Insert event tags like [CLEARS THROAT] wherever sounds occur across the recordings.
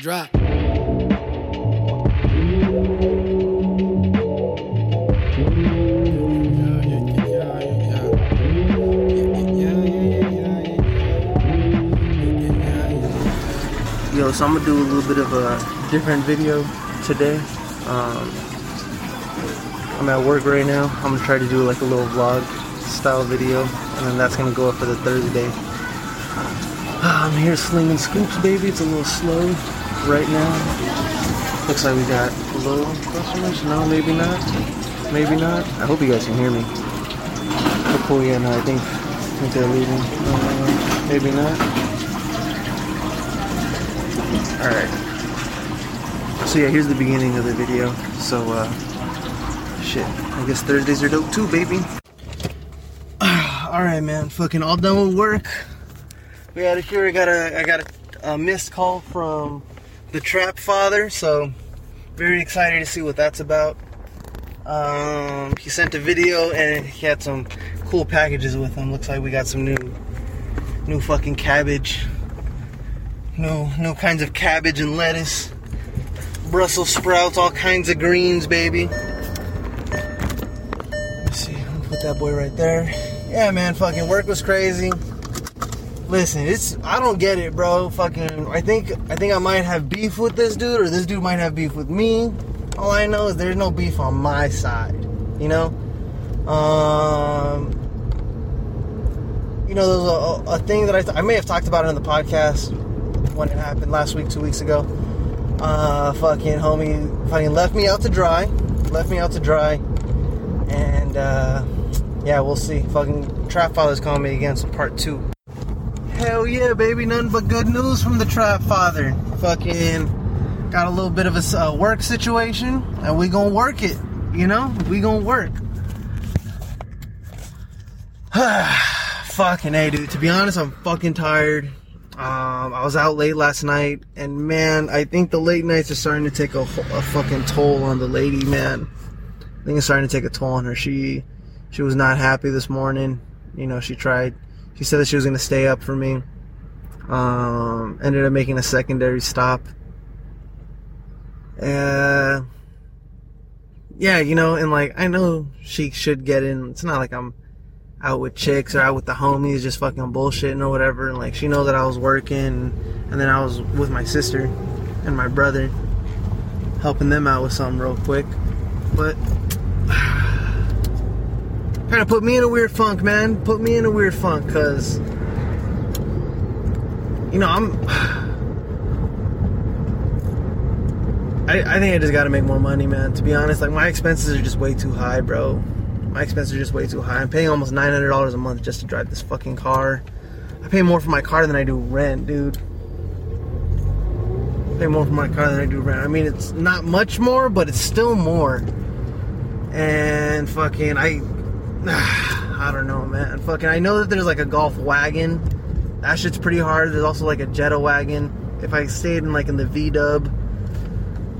Drop. Yo, so I'm gonna do a little bit of a different video today. Um, I'm at work right now. I'm gonna try to do like a little vlog style video, and then that's gonna go up for the Thursday. [SIGHS] I'm here slinging scoops, baby. It's a little slow right now. Looks like we got low customers. No, maybe not. Maybe not. I hope you guys can hear me. Oh, cool. Yeah, no, I think, I think they're leaving. Uh, maybe not. Alright. So yeah, here's the beginning of the video. So uh shit. I guess Thursdays are dope too, baby. [SIGHS] Alright man, fucking all done with work. We out of here. I got a I got a, a missed call from the trap father, so very excited to see what that's about. Um he sent a video and he had some cool packages with him. Looks like we got some new new fucking cabbage no, no kinds of cabbage and lettuce. Brussels sprouts, all kinds of greens, baby. Let's see, I'll put that boy right there. Yeah, man, fucking work was crazy. Listen, it's I don't get it, bro. Fucking, I think I think I might have beef with this dude, or this dude might have beef with me. All I know is there's no beef on my side, you know. Um, you know, there's a, a thing that I, th- I may have talked about it in the podcast when it happened last week, two weeks ago. Uh, fucking homie, fucking left me out to dry, left me out to dry, and uh, yeah, we'll see. Fucking Trap Father's calling me again, so part two. Hell yeah, baby, nothing but good news from the Trap Father. Fucking got a little bit of a uh, work situation, and we gonna work it. You know, we gonna work. [SIGHS] fucking hey, dude. To be honest, I'm fucking tired. Um, I was out late last night, and man, I think the late nights are starting to take a, a, fucking toll on the lady, man. I think it's starting to take a toll on her. She, she was not happy this morning. You know, she tried. She said that she was gonna stay up for me. Um, ended up making a secondary stop. Uh, yeah, you know, and like I know she should get in. It's not like I'm out with chicks or out with the homies just fucking bullshitting or whatever and like she knows that I was working and then I was with my sister and my brother helping them out with something real quick but kind of put me in a weird funk man put me in a weird funk because you know I'm [SIGHS] I, I think I just gotta make more money man to be honest like my expenses are just way too high bro my expenses are just way too high. I'm paying almost $900 a month just to drive this fucking car. I pay more for my car than I do rent, dude. I pay more for my car than I do rent. I mean, it's not much more, but it's still more. And fucking, I, [SIGHS] I don't know, man. Fucking, I know that there's like a Golf wagon. That shit's pretty hard. There's also like a Jetta wagon. If I stayed in like in the V Dub,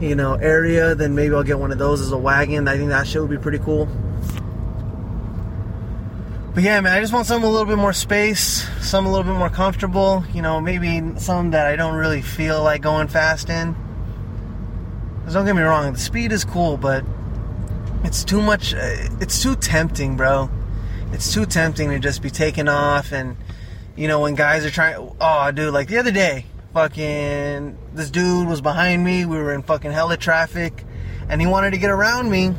you know, area, then maybe I'll get one of those as a wagon. I think that shit would be pretty cool. But yeah, man, I just want something a little bit more space, something a little bit more comfortable. You know, maybe something that I don't really feel like going fast in. Because don't get me wrong, the speed is cool, but it's too much. Uh, it's too tempting, bro. It's too tempting to just be taking off and, you know, when guys are trying. Oh, dude, like the other day, fucking, this dude was behind me. We were in fucking hella traffic, and he wanted to get around me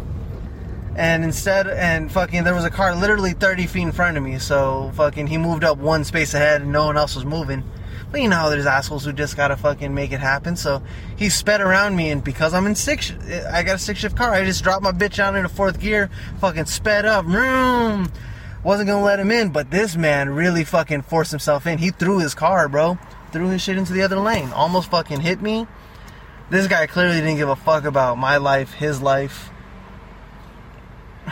and instead and fucking there was a car literally 30 feet in front of me so fucking he moved up one space ahead and no one else was moving but you know there's assholes who just gotta fucking make it happen. So he sped around me and because i'm in six i got a six shift car i just dropped my bitch out into fourth gear fucking sped up Vroom. wasn't gonna let him in but this man really fucking forced himself in. He threw his car bro. Threw his shit into the other lane. Almost fucking hit me. This guy clearly didn't give a fuck about my life his life [SIGHS]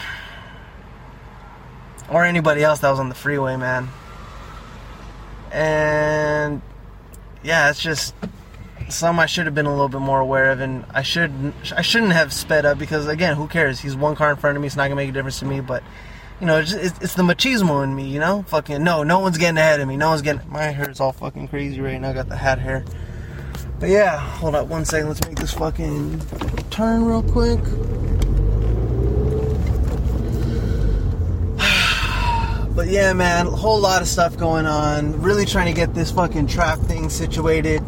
or anybody else that was on the freeway, man. And yeah, it's just some I should have been a little bit more aware of, and I should I shouldn't have sped up because again, who cares? He's one car in front of me; it's not gonna make a difference to me. But you know, it's, it's, it's the machismo in me, you know. Fucking no, no one's getting ahead of me. No one's getting. My hair is all fucking crazy right now. I got the hat hair. But yeah, hold up one second. Let's make this fucking turn real quick. But yeah, man, a whole lot of stuff going on. Really trying to get this fucking trap thing situated.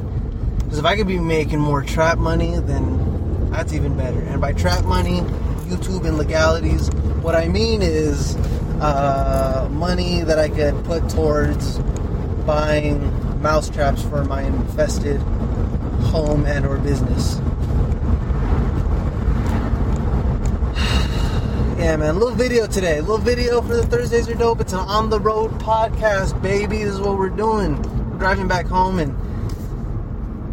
Because if I could be making more trap money, then that's even better. And by trap money, YouTube and legalities, what I mean is uh, money that I could put towards buying mouse traps for my infested home and or business. Yeah, man. Little video today. Little video for the Thursdays are dope. It's an on the road podcast, baby. This is what we're doing. We're driving back home, and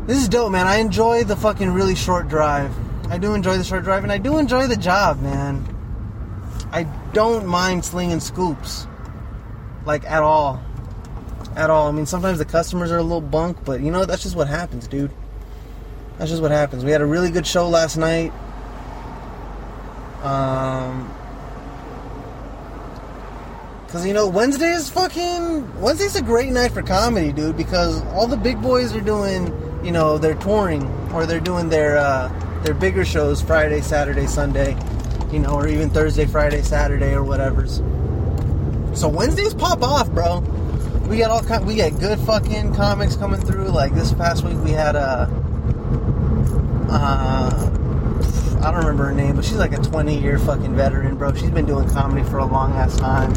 this is dope, man. I enjoy the fucking really short drive. I do enjoy the short drive, and I do enjoy the job, man. I don't mind slinging scoops, like at all, at all. I mean, sometimes the customers are a little bunk, but you know that's just what happens, dude. That's just what happens. We had a really good show last night. Um, Cause you know Wednesday is fucking Wednesday's a great night for comedy, dude. Because all the big boys are doing, you know, they're touring or they're doing their uh, their bigger shows Friday, Saturday, Sunday, you know, or even Thursday, Friday, Saturday, or whatever's. So Wednesdays pop off, bro. We got all kind, we got good fucking comics coming through. Like this past week, we had a. Uh, uh, I don't remember her name, but she's like a 20 year fucking veteran, bro. She's been doing comedy for a long ass time.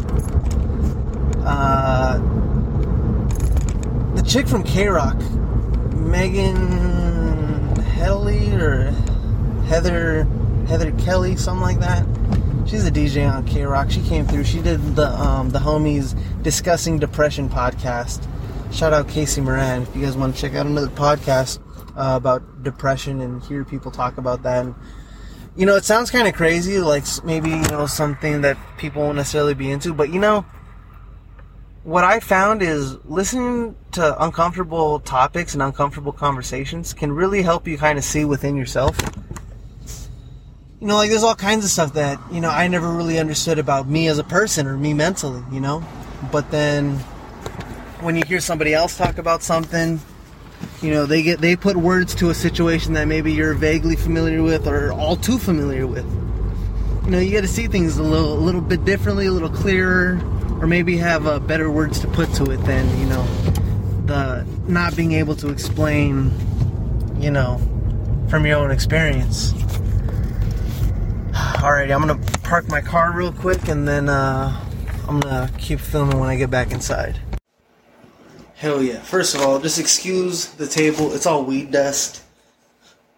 Uh, the chick from K Rock, Megan Helly or Heather Heather Kelly, something like that. She's a DJ on K Rock. She came through. She did the um, the homies discussing depression podcast. Shout out Casey Moran if you guys want to check out another podcast uh, about depression and hear people talk about that. And, you know, it sounds kind of crazy, like maybe you know something that people won't necessarily be into, but you know what I found is listening to uncomfortable topics and uncomfortable conversations can really help you kind of see within yourself. You know, like there's all kinds of stuff that, you know, I never really understood about me as a person or me mentally, you know? But then when you hear somebody else talk about something, you know, they get they put words to a situation that maybe you're vaguely familiar with or all too familiar with. You know, you got to see things a little a little bit differently, a little clearer, or maybe have uh, better words to put to it than you know the not being able to explain you know from your own experience [SIGHS] alrighty i'm gonna park my car real quick and then uh, i'm gonna keep filming when i get back inside hell yeah first of all just excuse the table it's all weed dust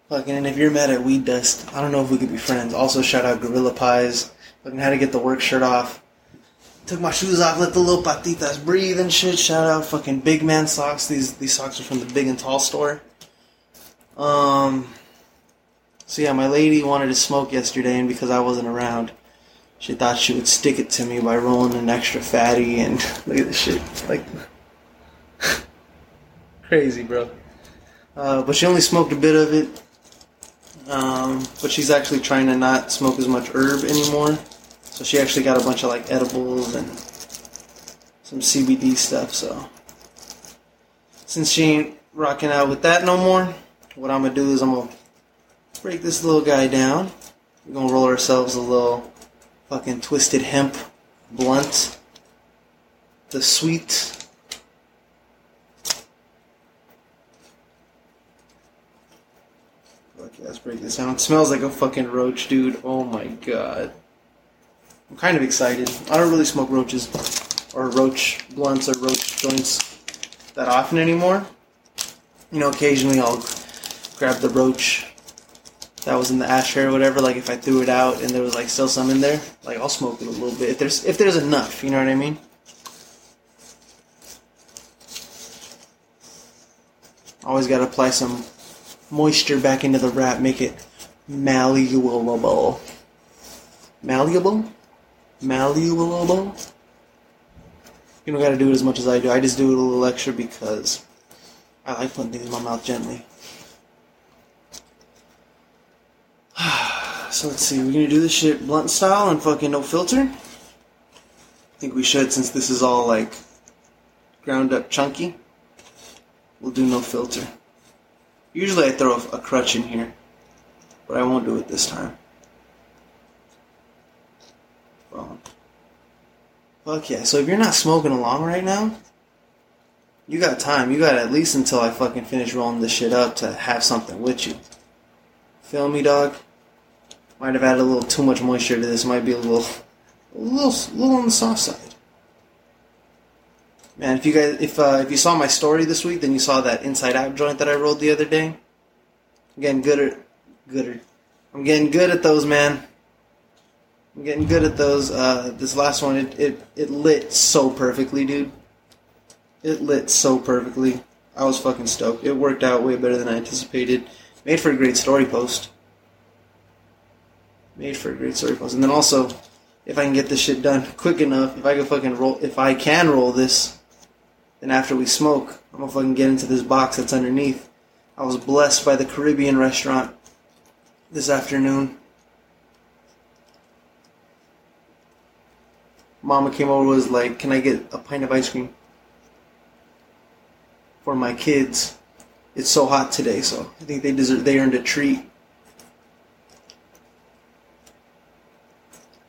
fucking and if you're mad at weed dust i don't know if we could be friends also shout out gorilla pies fucking how to get the work shirt off Took my shoes off, let the little patitas breathe and shit. Shout out fucking big man socks. These these socks are from the big and tall store. Um so yeah, my lady wanted to smoke yesterday and because I wasn't around, she thought she would stick it to me by rolling an extra fatty and [LAUGHS] look at this shit. Like crazy, bro. Uh, but she only smoked a bit of it. Um, but she's actually trying to not smoke as much herb anymore. So she actually got a bunch of like edibles and some CBD stuff. So since she ain't rocking out with that no more, what I'm gonna do is I'm gonna break this little guy down. We're gonna roll ourselves a little fucking twisted hemp blunt. The sweet. Let's break this down. It smells like a fucking roach, dude. Oh my god. I'm kind of excited. I don't really smoke roaches or roach blunts or roach joints that often anymore. You know, occasionally I'll grab the roach that was in the ashtray or whatever. Like if I threw it out and there was like still some in there, like I'll smoke it a little bit if there's if there's enough. You know what I mean? Always got to apply some moisture back into the wrap, make it malleable. Malleable? malleable. You don't gotta do it as much as I do. I just do it a little extra because I like putting things in my mouth gently. [SIGHS] so let's see, we're gonna do this shit blunt style and fucking no filter. I think we should since this is all like ground up chunky. We'll do no filter. Usually I throw a crutch in here, but I won't do it this time. Phone. Fuck yeah. So if you're not smoking along right now, you got time. You got at least until I fucking finish rolling this shit up to have something with you. Feel me, dog? Might have added a little too much moisture to this. Might be a little, a little, a little on the soft side. Man, if you guys, if uh, if you saw my story this week, then you saw that inside out joint that I rolled the other day. I'm getting good at, gooder. I'm getting good at those, man. I'm getting good at those. Uh, this last one, it, it it lit so perfectly, dude. It lit so perfectly. I was fucking stoked. It worked out way better than I anticipated. Made for a great story post. Made for a great story post. And then also, if I can get this shit done quick enough, if I can fucking roll, if I can roll this, then after we smoke, I'm gonna fucking get into this box that's underneath. I was blessed by the Caribbean restaurant this afternoon. Mama came over was like, "Can I get a pint of ice cream for my kids?" It's so hot today, so I think they deserve they earned a treat.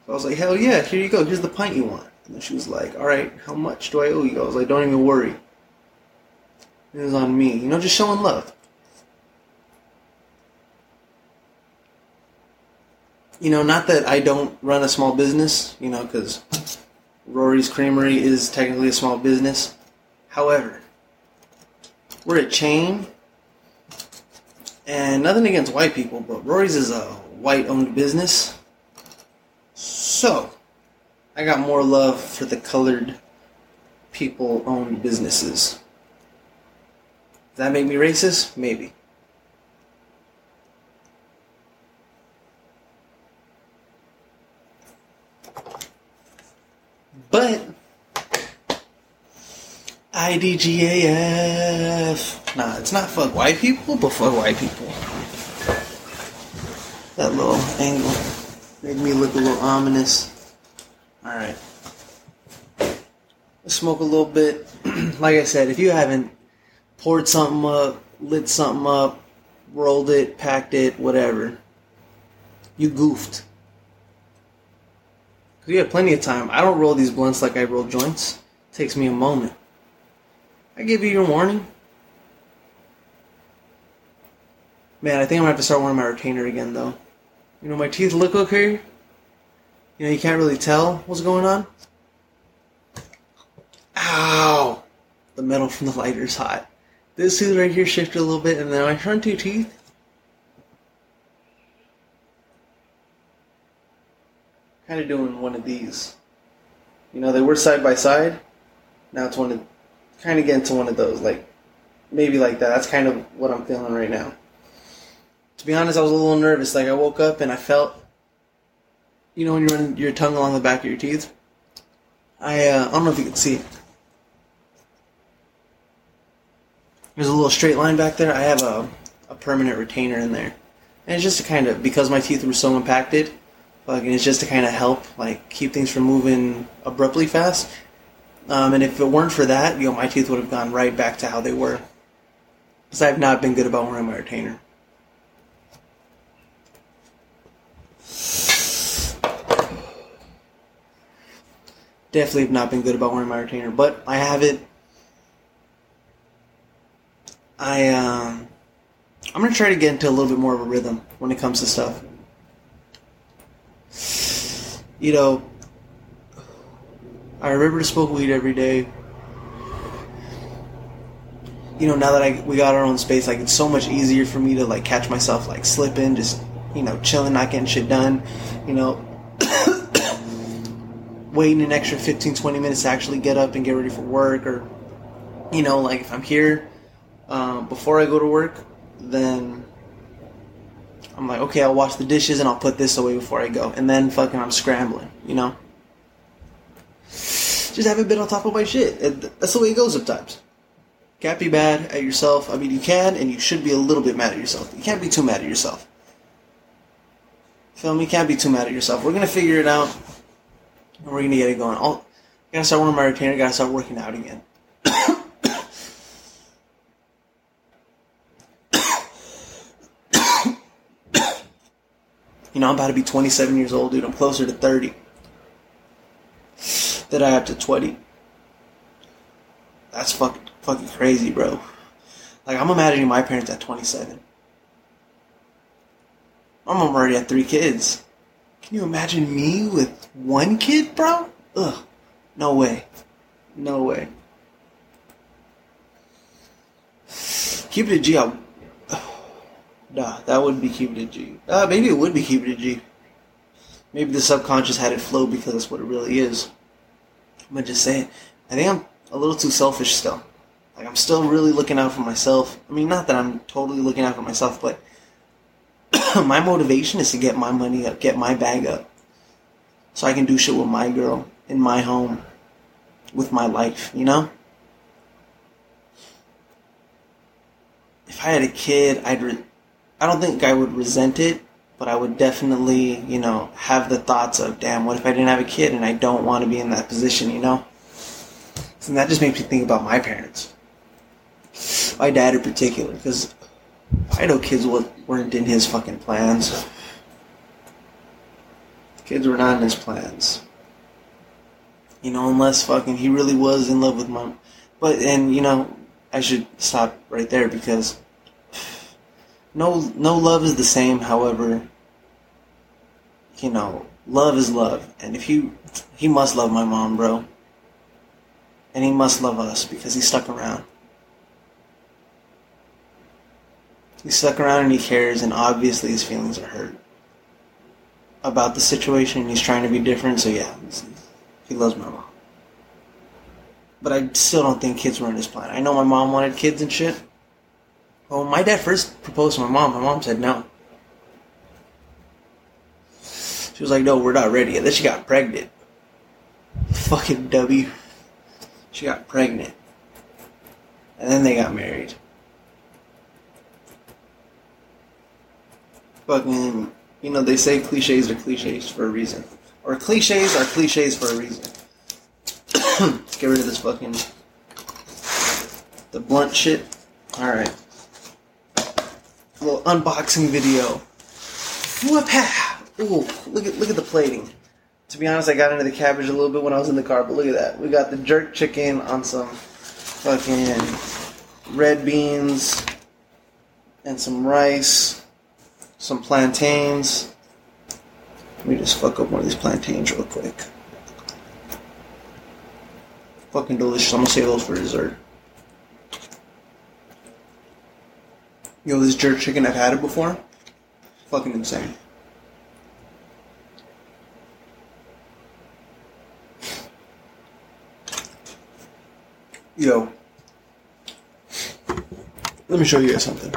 So I was like, "Hell yeah, here you go. Here's the pint you want." And she was like, "All right, how much do I owe you?" I was like, "Don't even worry. It was on me. You know, just showing love." You know, not that I don't run a small business, you know, because Rory's Creamery is technically a small business. However, we're a chain, and nothing against white people, but Rory's is a white owned business. So, I got more love for the colored people owned businesses. Does that make me racist? Maybe. But IDGAF. Nah, it's not fuck white people, but fuck white people. That little angle made me look a little ominous. Alright. Let's smoke a little bit. [CLEARS THROAT] like I said, if you haven't poured something up, lit something up, rolled it, packed it, whatever, you goofed. We have plenty of time. I don't roll these blunts like I roll joints. It takes me a moment. I give you your warning. Man, I think I'm gonna have to start wearing my retainer again though. You know, my teeth look okay. You know, you can't really tell what's going on. Ow! The metal from the lighter's hot. This tooth right here shifted a little bit, and then my front two teeth. Kind of doing one of these. You know, they were side by side. Now it's one of, kind of getting to one of those, like, maybe like that. That's kind of what I'm feeling right now. To be honest, I was a little nervous. Like, I woke up and I felt you know when you run your tongue along the back of your teeth? I, uh, I don't know if you can see. There's a little straight line back there. I have a, a permanent retainer in there. And it's just to kind of, because my teeth were so impacted, like, it's just to kind of help, like, keep things from moving abruptly fast. Um, and if it weren't for that, you know, my teeth would have gone right back to how they were. Because I've not been good about wearing my retainer. Definitely have not been good about wearing my retainer, but I have it. I um, I'm gonna try to get into a little bit more of a rhythm when it comes to stuff. You know, I remember to smoke weed every day. You know, now that I we got our own space, like it's so much easier for me to like catch myself like slipping, just you know, chilling, not getting shit done. You know, waiting an extra 15, 20 minutes to actually get up and get ready for work, or you know, like if I'm here um, before I go to work, then I'm like, okay, I'll wash the dishes and I'll put this away before I go, and then fucking I'm scrambling, you know. Just haven't been on top of my shit. That's the way it goes sometimes. Can't be mad at yourself. I mean, you can, and you should be a little bit mad at yourself. You can't be too mad at yourself. Feel me? Can't be too mad at yourself. We're gonna figure it out we're gonna get it going. I'll, I gotta start wearing my retainer. Gotta start working out again. [COUGHS] you know, I'm about to be 27 years old, dude. I'm closer to 30 that I have to 20. That's fucking fucking crazy, bro. Like I'm imagining my parents at 27. I'm already at three kids. Can you imagine me with one kid, bro? Ugh. No way. No way. Keep it a G. I'll, [SIGHS] nah, that would be keep it a G. Uh, maybe it would be keep it a G. Maybe the subconscious had it flow because that's what it really is. I'm just saying. I think I'm a little too selfish still. Like I'm still really looking out for myself. I mean, not that I'm totally looking out for myself, but [COUGHS] my motivation is to get my money up, get my bag up, so I can do shit with my girl in my home, with my life. You know. If I had a kid, I'd. Re- I don't think I would resent it, but I would definitely, you know, have the thoughts of, damn, what if I didn't have a kid and I don't want to be in that position, you know? And that just makes me think about my parents. My dad in particular, because I know kids weren't in his fucking plans. Kids were not in his plans. You know, unless fucking he really was in love with mom. But, and, you know, I should stop right there because no no love is the same however you know love is love and if he he must love my mom bro and he must love us because he stuck around he stuck around and he cares and obviously his feelings are hurt about the situation he's trying to be different so yeah he loves my mom but i still don't think kids were in his plan i know my mom wanted kids and shit well, my dad first proposed to my mom. My mom said no. She was like, no, we're not ready. And then she got pregnant. Fucking W. She got pregnant. And then they got married. Fucking, mm, you know, they say cliches are cliches for a reason. Or cliches are cliches for a reason. Let's [COUGHS] get rid of this fucking. The blunt shit. Alright little unboxing video. Ooh, look at look at the plating. To be honest, I got into the cabbage a little bit when I was in the car, but look at that. We got the jerk chicken on some fucking red beans and some rice, some plantains. Let me just fuck up one of these plantains real quick. Fucking delicious. I'm gonna save those for dessert. Yo, this jerk chicken, I've had it before. Fucking insane. Yo. Let me show you guys something.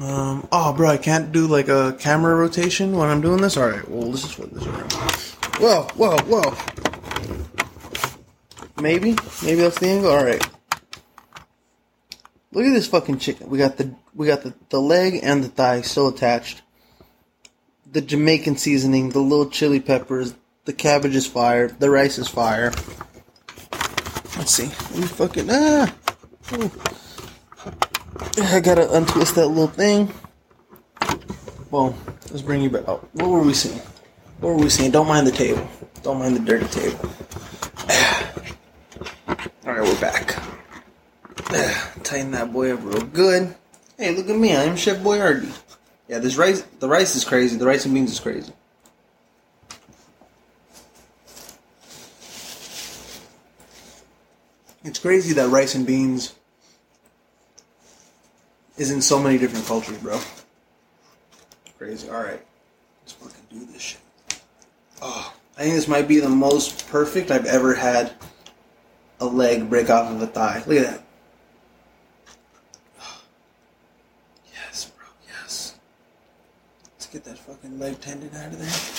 Um, oh, bro, I can't do like a camera rotation when I'm doing this? Alright, well, let's just flip this around. Whoa, whoa, whoa. Maybe? Maybe that's the angle? Alright. Look at this fucking chicken. We got the we got the, the leg and the thigh still attached. The Jamaican seasoning, the little chili peppers, the cabbage is fire, the rice is fire. Let's see. Let me fucking ah. Ooh. I gotta untwist that little thing. Well, let's bring you back. Oh, what were we seeing? What were we seeing? Don't mind the table. Don't mind the dirty table. [SIGHS] All right, we're back. [SIGHS] Tighten that boy up real good. Hey, look at me. I am Chef Boyardee. Yeah, this rice, the rice is crazy. The rice and beans is crazy. It's crazy that rice and beans is in so many different cultures, bro. Crazy. All right, let's fucking do this shit. Oh, I think this might be the most perfect I've ever had a leg break off of a thigh. Look at that. Yes, bro. Yes. Let's get that fucking leg tendon out of there.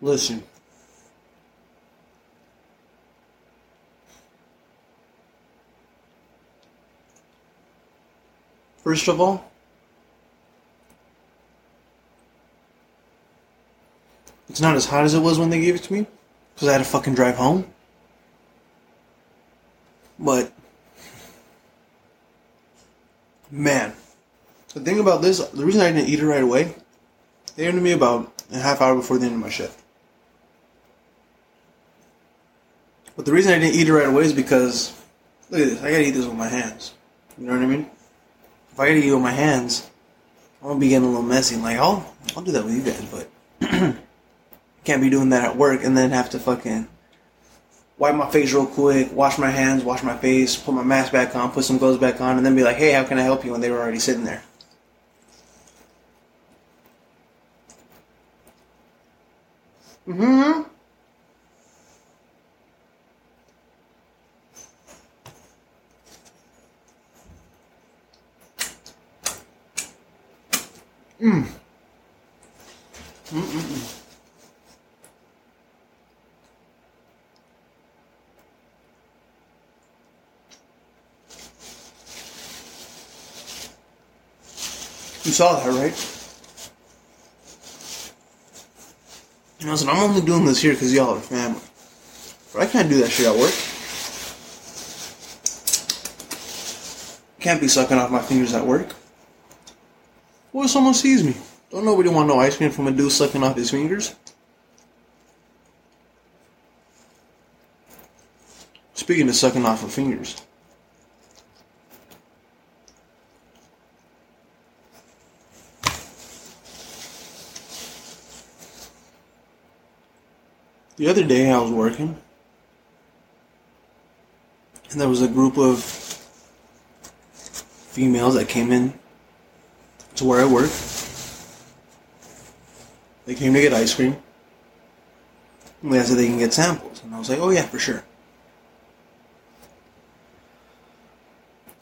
Listen. First of all, it's not as hot as it was when they gave it to me because I had to fucking drive home. But Man, the thing about this, the reason I didn't eat it right away, they ended me about a half hour before the end of my shift. But the reason I didn't eat it right away is because, look at this, I gotta eat this with my hands. You know what I mean? If I gotta eat it with my hands, I'm gonna be getting a little messy. Like, I'll, I'll do that with you guys, but [CLEARS THROAT] can't be doing that at work and then have to fucking wipe my face real quick, wash my hands, wash my face, put my mask back on, put some gloves back on, and then be like, hey, how can I help you when they were already sitting there? Mm-hmm. Mm. Mm-mm-mm. You saw that, right? And I said, I'm only doing this here because y'all are family. But I can't do that shit at work. Can't be sucking off my fingers at work. What if someone sees me? Don't nobody want no ice cream from a dude sucking off his fingers. Speaking of sucking off of fingers. The other day I was working, and there was a group of females that came in to where I work. They came to get ice cream. And they if they can get samples. And I was like, oh yeah, for sure.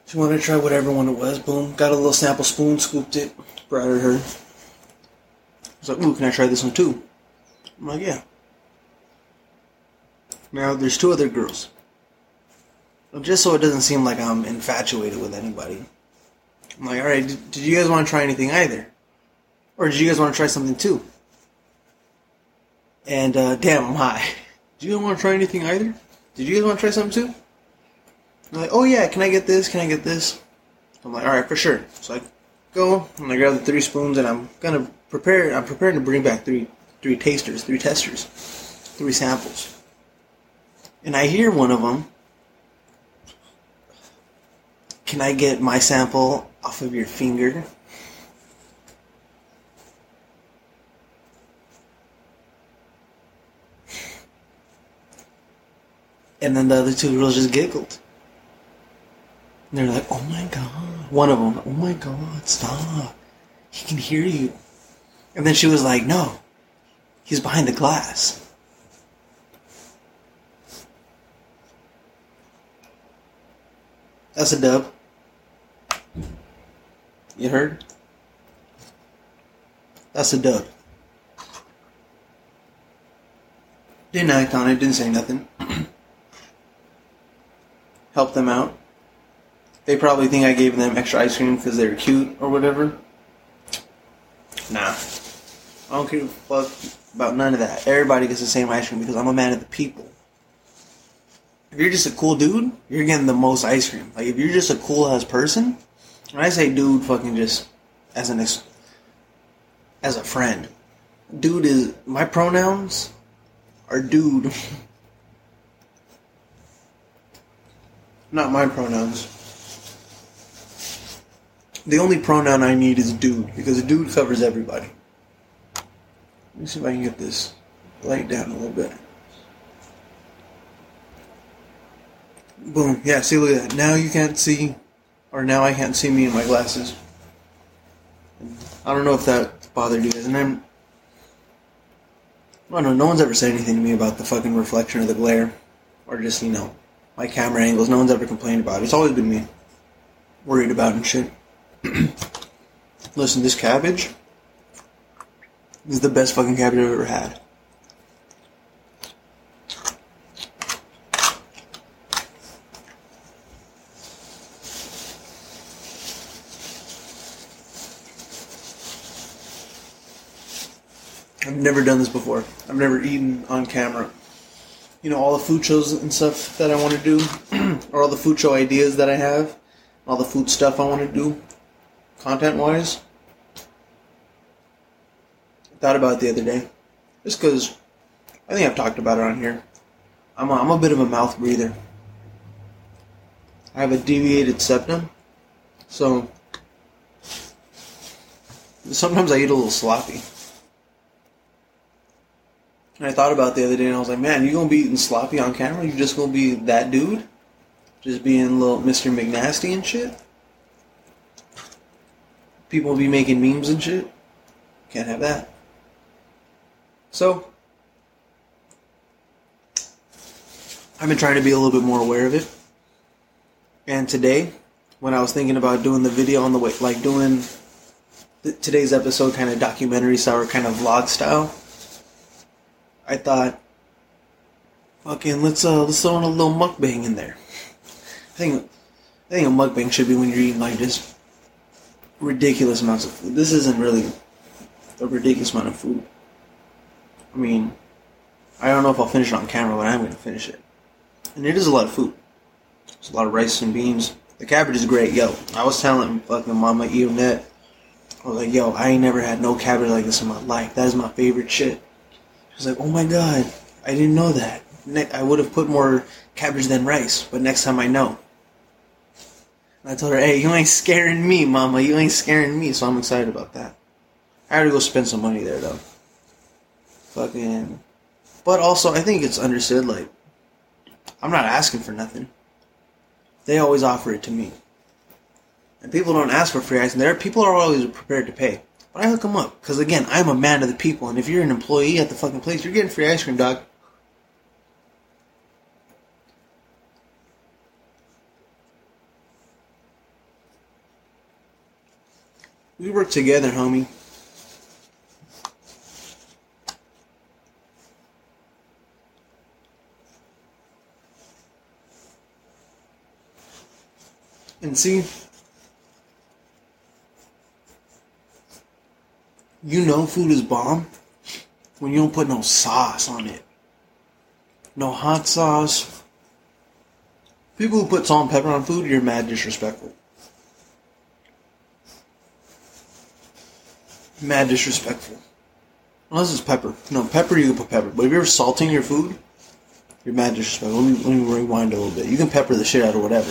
She wanted to try whatever one it was. Boom. Got a little sample spoon, scooped it, brought it her. I was like, ooh, can I try this one too? I'm like, yeah. Now, there's two other girls. Just so it doesn't seem like I'm infatuated with anybody. I'm like, alright, did, did you guys want to try anything either? Or did you guys want to try something too? And, uh, damn, I'm high. Do you guys want to try anything either? Did you guys want to try something too? They're like, oh yeah, can I get this? Can I get this? I'm like, alright, for sure. So I go, and I grab the three spoons, and I'm gonna prepare, I'm preparing to bring back three, three tasters, three testers, three samples. And I hear one of them, can I get my sample off of your finger? And then the other two girls just giggled. And they're like, oh my god. One of them, oh my god, stop. He can hear you. And then she was like, no, he's behind the glass. That's a dub. You heard? That's a dub. Didn't act on it, didn't say nothing. [CLEARS THROAT] Help them out. They probably think I gave them extra ice cream because they're cute or whatever. Nah. I don't give a fuck about none of that. Everybody gets the same ice cream because I'm a man of the people. If you're just a cool dude, you're getting the most ice cream. Like if you're just a cool ass person, when I say dude, fucking just as an ex- as a friend, dude is my pronouns are dude. [LAUGHS] Not my pronouns. The only pronoun I need is dude because dude covers everybody. Let me see if I can get this light down a little bit. Boom. Yeah, see, look at that. Now you can't see, or now I can't see me in my glasses. I don't know if that bothered you guys. And I'm, I don't know, no one's ever said anything to me about the fucking reflection or the glare. Or just, you know, my camera angles. No one's ever complained about it. It's always been me. Worried about and shit. [CLEARS THROAT] Listen, this cabbage is the best fucking cabbage I've ever had. I've never done this before. I've never eaten on camera. You know, all the food shows and stuff that I want to do, [CLEARS THROAT] or all the food show ideas that I have, all the food stuff I want to do. content wise. I thought about it the other day. Just because I think I've talked about it on here. I'm a, I'm a bit of a mouth breather. I have a deviated septum. So sometimes I eat a little sloppy. And I thought about the other day and I was like, man, you gonna be eating sloppy on camera? You just gonna be that dude? Just being little Mr. McNasty and shit? People be making memes and shit? Can't have that. So, I've been trying to be a little bit more aware of it. And today, when I was thinking about doing the video on the way, like doing th- today's episode kind of documentary style or kind of vlog style, I thought, fucking, let's uh, let's throw in a little mukbang in there. I think, I think a mukbang should be when you're eating like just ridiculous amounts of food. This isn't really a ridiculous amount of food. I mean, I don't know if I'll finish it on camera, but I'm gonna finish it. And it is a lot of food. It's a lot of rice and beans. The cabbage is great, yo. I was telling fucking Mama Ionette, I was like, yo, I ain't never had no cabbage like this in my life. That is my favorite shit. She's like, oh my god, I didn't know that. Ne- I would have put more cabbage than rice, but next time I know. And I told her, hey, you ain't scaring me, Mama. You ain't scaring me, so I'm excited about that. I to go spend some money there, though. Fucking. But also, I think it's understood, like, I'm not asking for nothing. They always offer it to me. And people don't ask for free ice, and there people are always prepared to pay. But I hook them up because again, I'm a man of the people, and if you're an employee at the fucking place, you're getting free ice cream, dog. We work together, homie. And see, you know food is bomb when you don't put no sauce on it. No hot sauce. People who put salt and pepper on food, you're mad disrespectful. Mad disrespectful. Unless it's pepper. No, pepper you can put pepper. But if you're salting your food, you're mad disrespectful. Let me, let me rewind a little bit. You can pepper the shit out of whatever.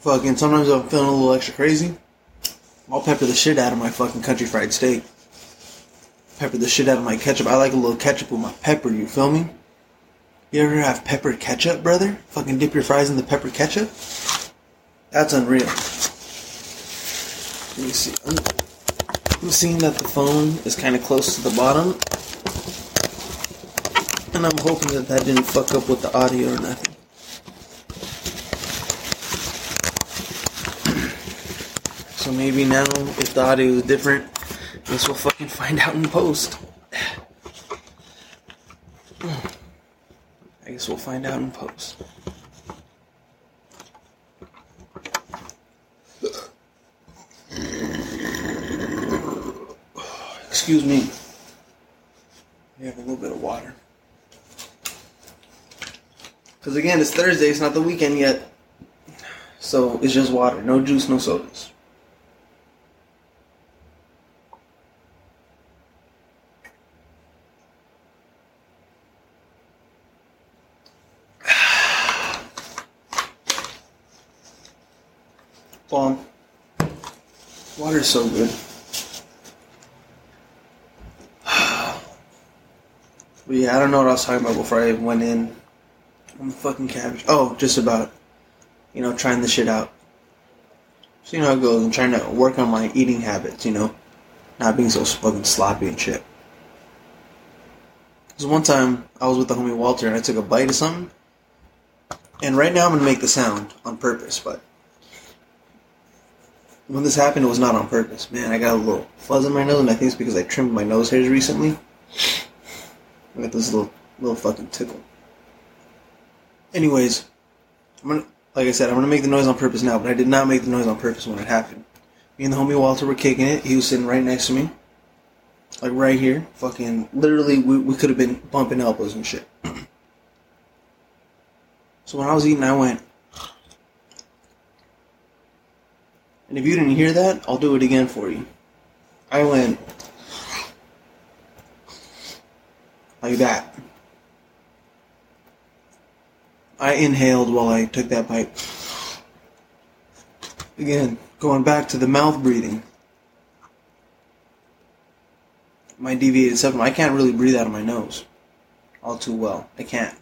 Fucking sometimes I'm feeling a little extra crazy. I'll pepper the shit out of my fucking country fried steak. Pepper the shit out of my ketchup. I like a little ketchup with my pepper, you feel me? You ever have pepper ketchup, brother? Fucking dip your fries in the pepper ketchup? That's unreal. Let me see. I'm, I'm seeing that the phone is kind of close to the bottom. And I'm hoping that that didn't fuck up with the audio or nothing. So maybe now, if the audio is different, I guess we'll fucking find out in post. I guess we'll find out in post. Excuse me. We have a little bit of water. Because again, it's Thursday, it's not the weekend yet. So it's just water. No juice, no sodas. Bomb. Water is so good. [SIGHS] But yeah, I don't know what I was talking about before I went in the fucking cabbage. Oh, just about, you know, trying the shit out. So you know how it goes. I'm trying to work on my eating habits, you know, not being so fucking sloppy and shit. Cause one time I was with the homie Walter and I took a bite of something, and right now I'm gonna make the sound on purpose, but when this happened, it was not on purpose. Man, I got a little fuzz in my nose, and I think it's because I trimmed my nose hairs recently. I got this little little fucking tickle. Anyways, I'm gonna like I said, I'm gonna make the noise on purpose now, but I did not make the noise on purpose when it happened. Me and the homie Walter were kicking it. He was sitting right next to me. Like right here. Fucking literally we, we could have been bumping elbows and shit. [CLEARS THROAT] so when I was eating I went And if you didn't hear that, I'll do it again for you. I went like that. I inhaled while I took that bite. Again, going back to the mouth breathing. My deviated septum, I can't really breathe out of my nose all too well. I can't.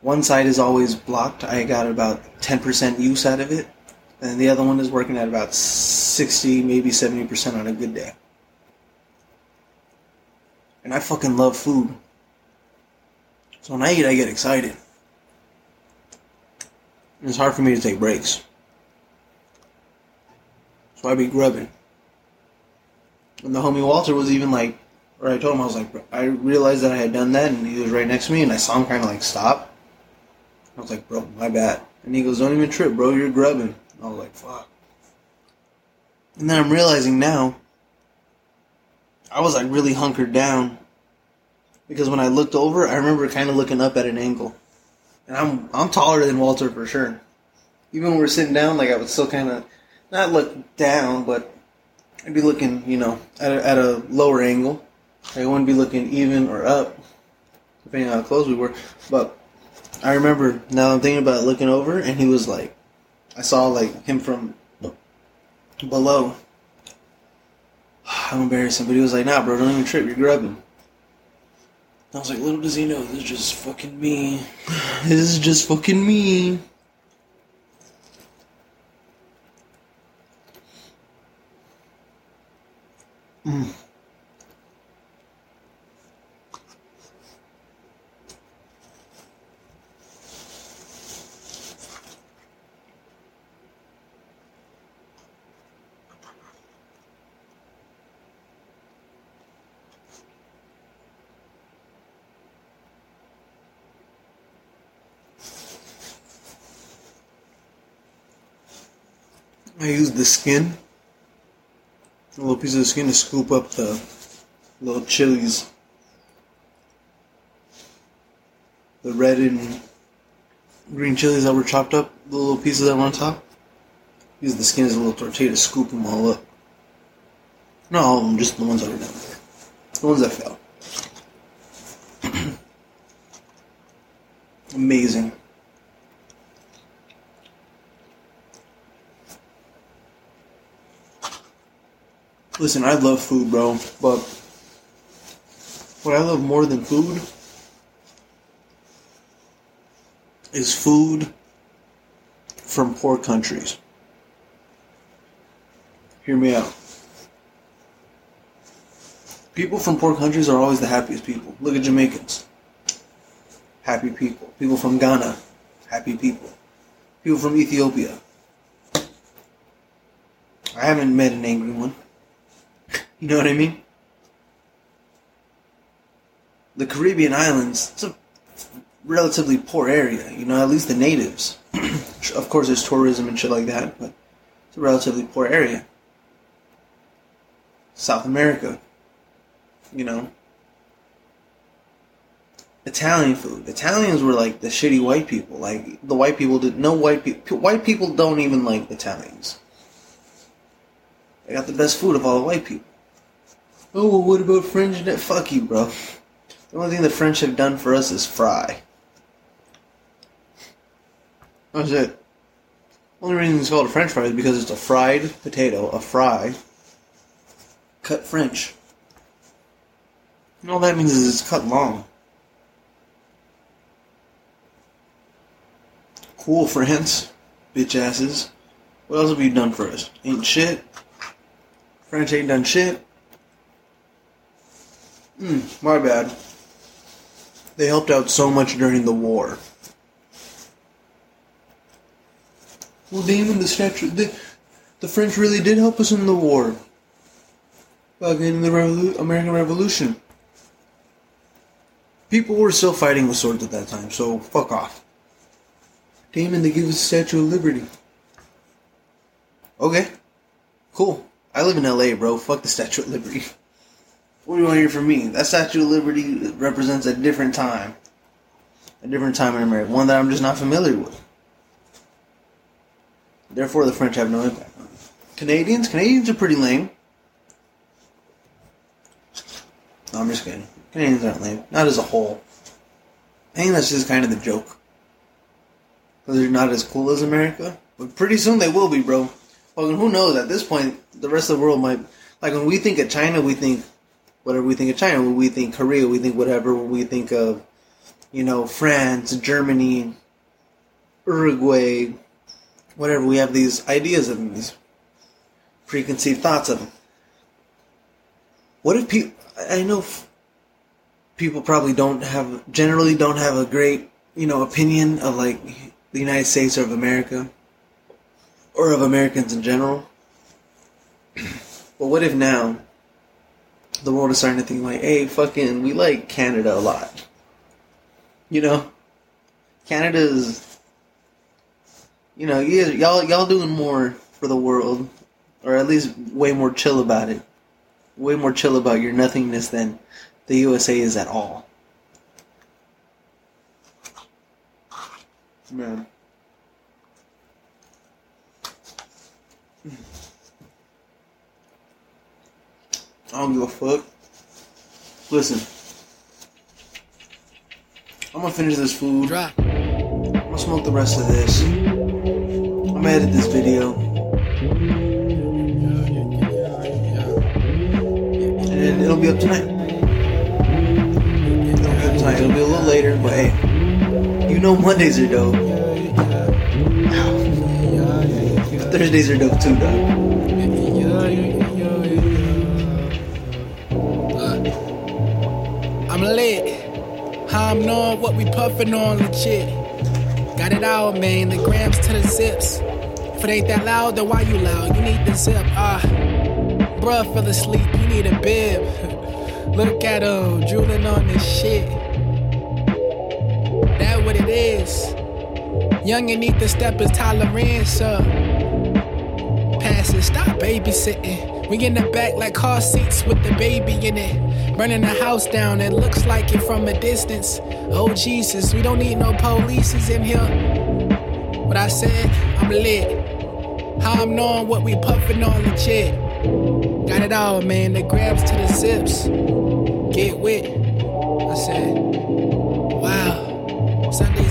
One side is always blocked. I got about 10% use out of it. And the other one is working at about 60, maybe 70% on a good day. And I fucking love food. So when I eat, I get excited. And it's hard for me to take breaks. So I be grubbing. And the homie Walter was even like, or I told him, I was like, I realized that I had done that, and he was right next to me, and I saw him kind of like stop. I was like, bro, my bad. And he goes, don't even trip, bro, you're grubbing. And I was like, fuck. And then I'm realizing now, I was like really hunkered down. Because when I looked over, I remember kind of looking up at an angle. And I'm I'm taller than Walter for sure. Even when we're sitting down, like I would still kind of not look down, but I'd be looking, you know, at a, at a lower angle. I wouldn't be looking even or up, depending on how close we were. But I remember now I'm thinking about looking over, and he was like, I saw like him from below. I'm embarrassing, but he was like, "Nah, bro, don't even trip. You're grubbing." I was like, "Little does he know, this is just fucking me. [SIGHS] this is just fucking me." Mm. I use the skin, a little piece of the skin to scoop up the little chilies. The red and green chilies that were chopped up, the little pieces that were on top. Use the skin as a little tortilla to scoop them all up. Not all of them, just the ones that were down there. The ones that fell. [CLEARS THROAT] Amazing. Listen, I love food, bro, but what I love more than food is food from poor countries. Hear me out. People from poor countries are always the happiest people. Look at Jamaicans. Happy people. People from Ghana. Happy people. People from Ethiopia. I haven't met an angry one. You know what I mean? The Caribbean islands, it's a relatively poor area, you know, at least the natives. [CLEARS THROAT] of course, there's tourism and shit like that, but it's a relatively poor area. South America, you know. Italian food. Italians were like the shitty white people. Like the white people did no white people. White people don't even like Italians. They got the best food of all the white people. Oh, well, what about French? Fuck you, bro. The only thing the French have done for us is fry. That's it. Only reason it's called a French fry is because it's a fried potato, a fry, cut French. And all that means is it's cut long. Cool, France. Bitch asses. What else have you done for us? Ain't shit. French ain't done shit. Hmm, my bad. They helped out so much during the war. Well, Damon, the statue, the, the French really did help us in the war. Back in the Revolu- American Revolution. People were still fighting with swords at that time, so fuck off. Damon, they give us the Statue of Liberty. Okay, cool. I live in LA, bro. Fuck the Statue of Liberty. [LAUGHS] What do you want to hear from me? That Statue of Liberty represents a different time. A different time in America. One that I'm just not familiar with. Therefore, the French have no impact on. Canadians, Canadians are pretty lame. No, I'm just kidding. Canadians aren't lame. Not as a whole. I think that's just kind of the joke. Because they're not as cool as America. But pretty soon they will be, bro. Well, who knows? At this point, the rest of the world might. Like when we think of China, we think whatever we think of China. We think Korea, we think whatever. We think of, you know, France, Germany, Uruguay, whatever. We have these ideas of them, these preconceived thoughts of them. What if people? I know f- people probably don't have generally don't have a great you know opinion of like the United States or of America or of Americans in general. [CLEARS THROAT] but what if now the world is starting to think like, hey, fucking, we like Canada a lot. You know, Canada's, you know, y'all y'all doing more for the world, or at least way more chill about it, way more chill about your nothingness than the USA is at all. Man. I don't give a fuck. Listen. I'm gonna finish this food. Drop. I'm gonna smoke the rest of this. I'm gonna edit this video. And it- it'll be up tonight. It'll be up tonight. It'll be a little later, but hey. You know Mondays are dope. [LAUGHS] Thursdays are dope too, dog. I'm lit. I'm knowing what we puffin' on legit. Got it out, man. The grams to the zips. If it ain't that loud, then why you loud? You need the zip. Ah, bruh fell asleep. You need a bib. [LAUGHS] Look at him drooling on this shit. That what it is. Young and need to step his tolerance up. Pass it, stop babysitting. We in the back like car seats with the baby in it. Burning the house down, it looks like it from a distance. Oh Jesus, we don't need no polices in here. What I said, I'm lit. How I'm knowing what we puffin' on the legit. Got it all, man. The grabs to the zips. Get wit. I said, wow. Sunday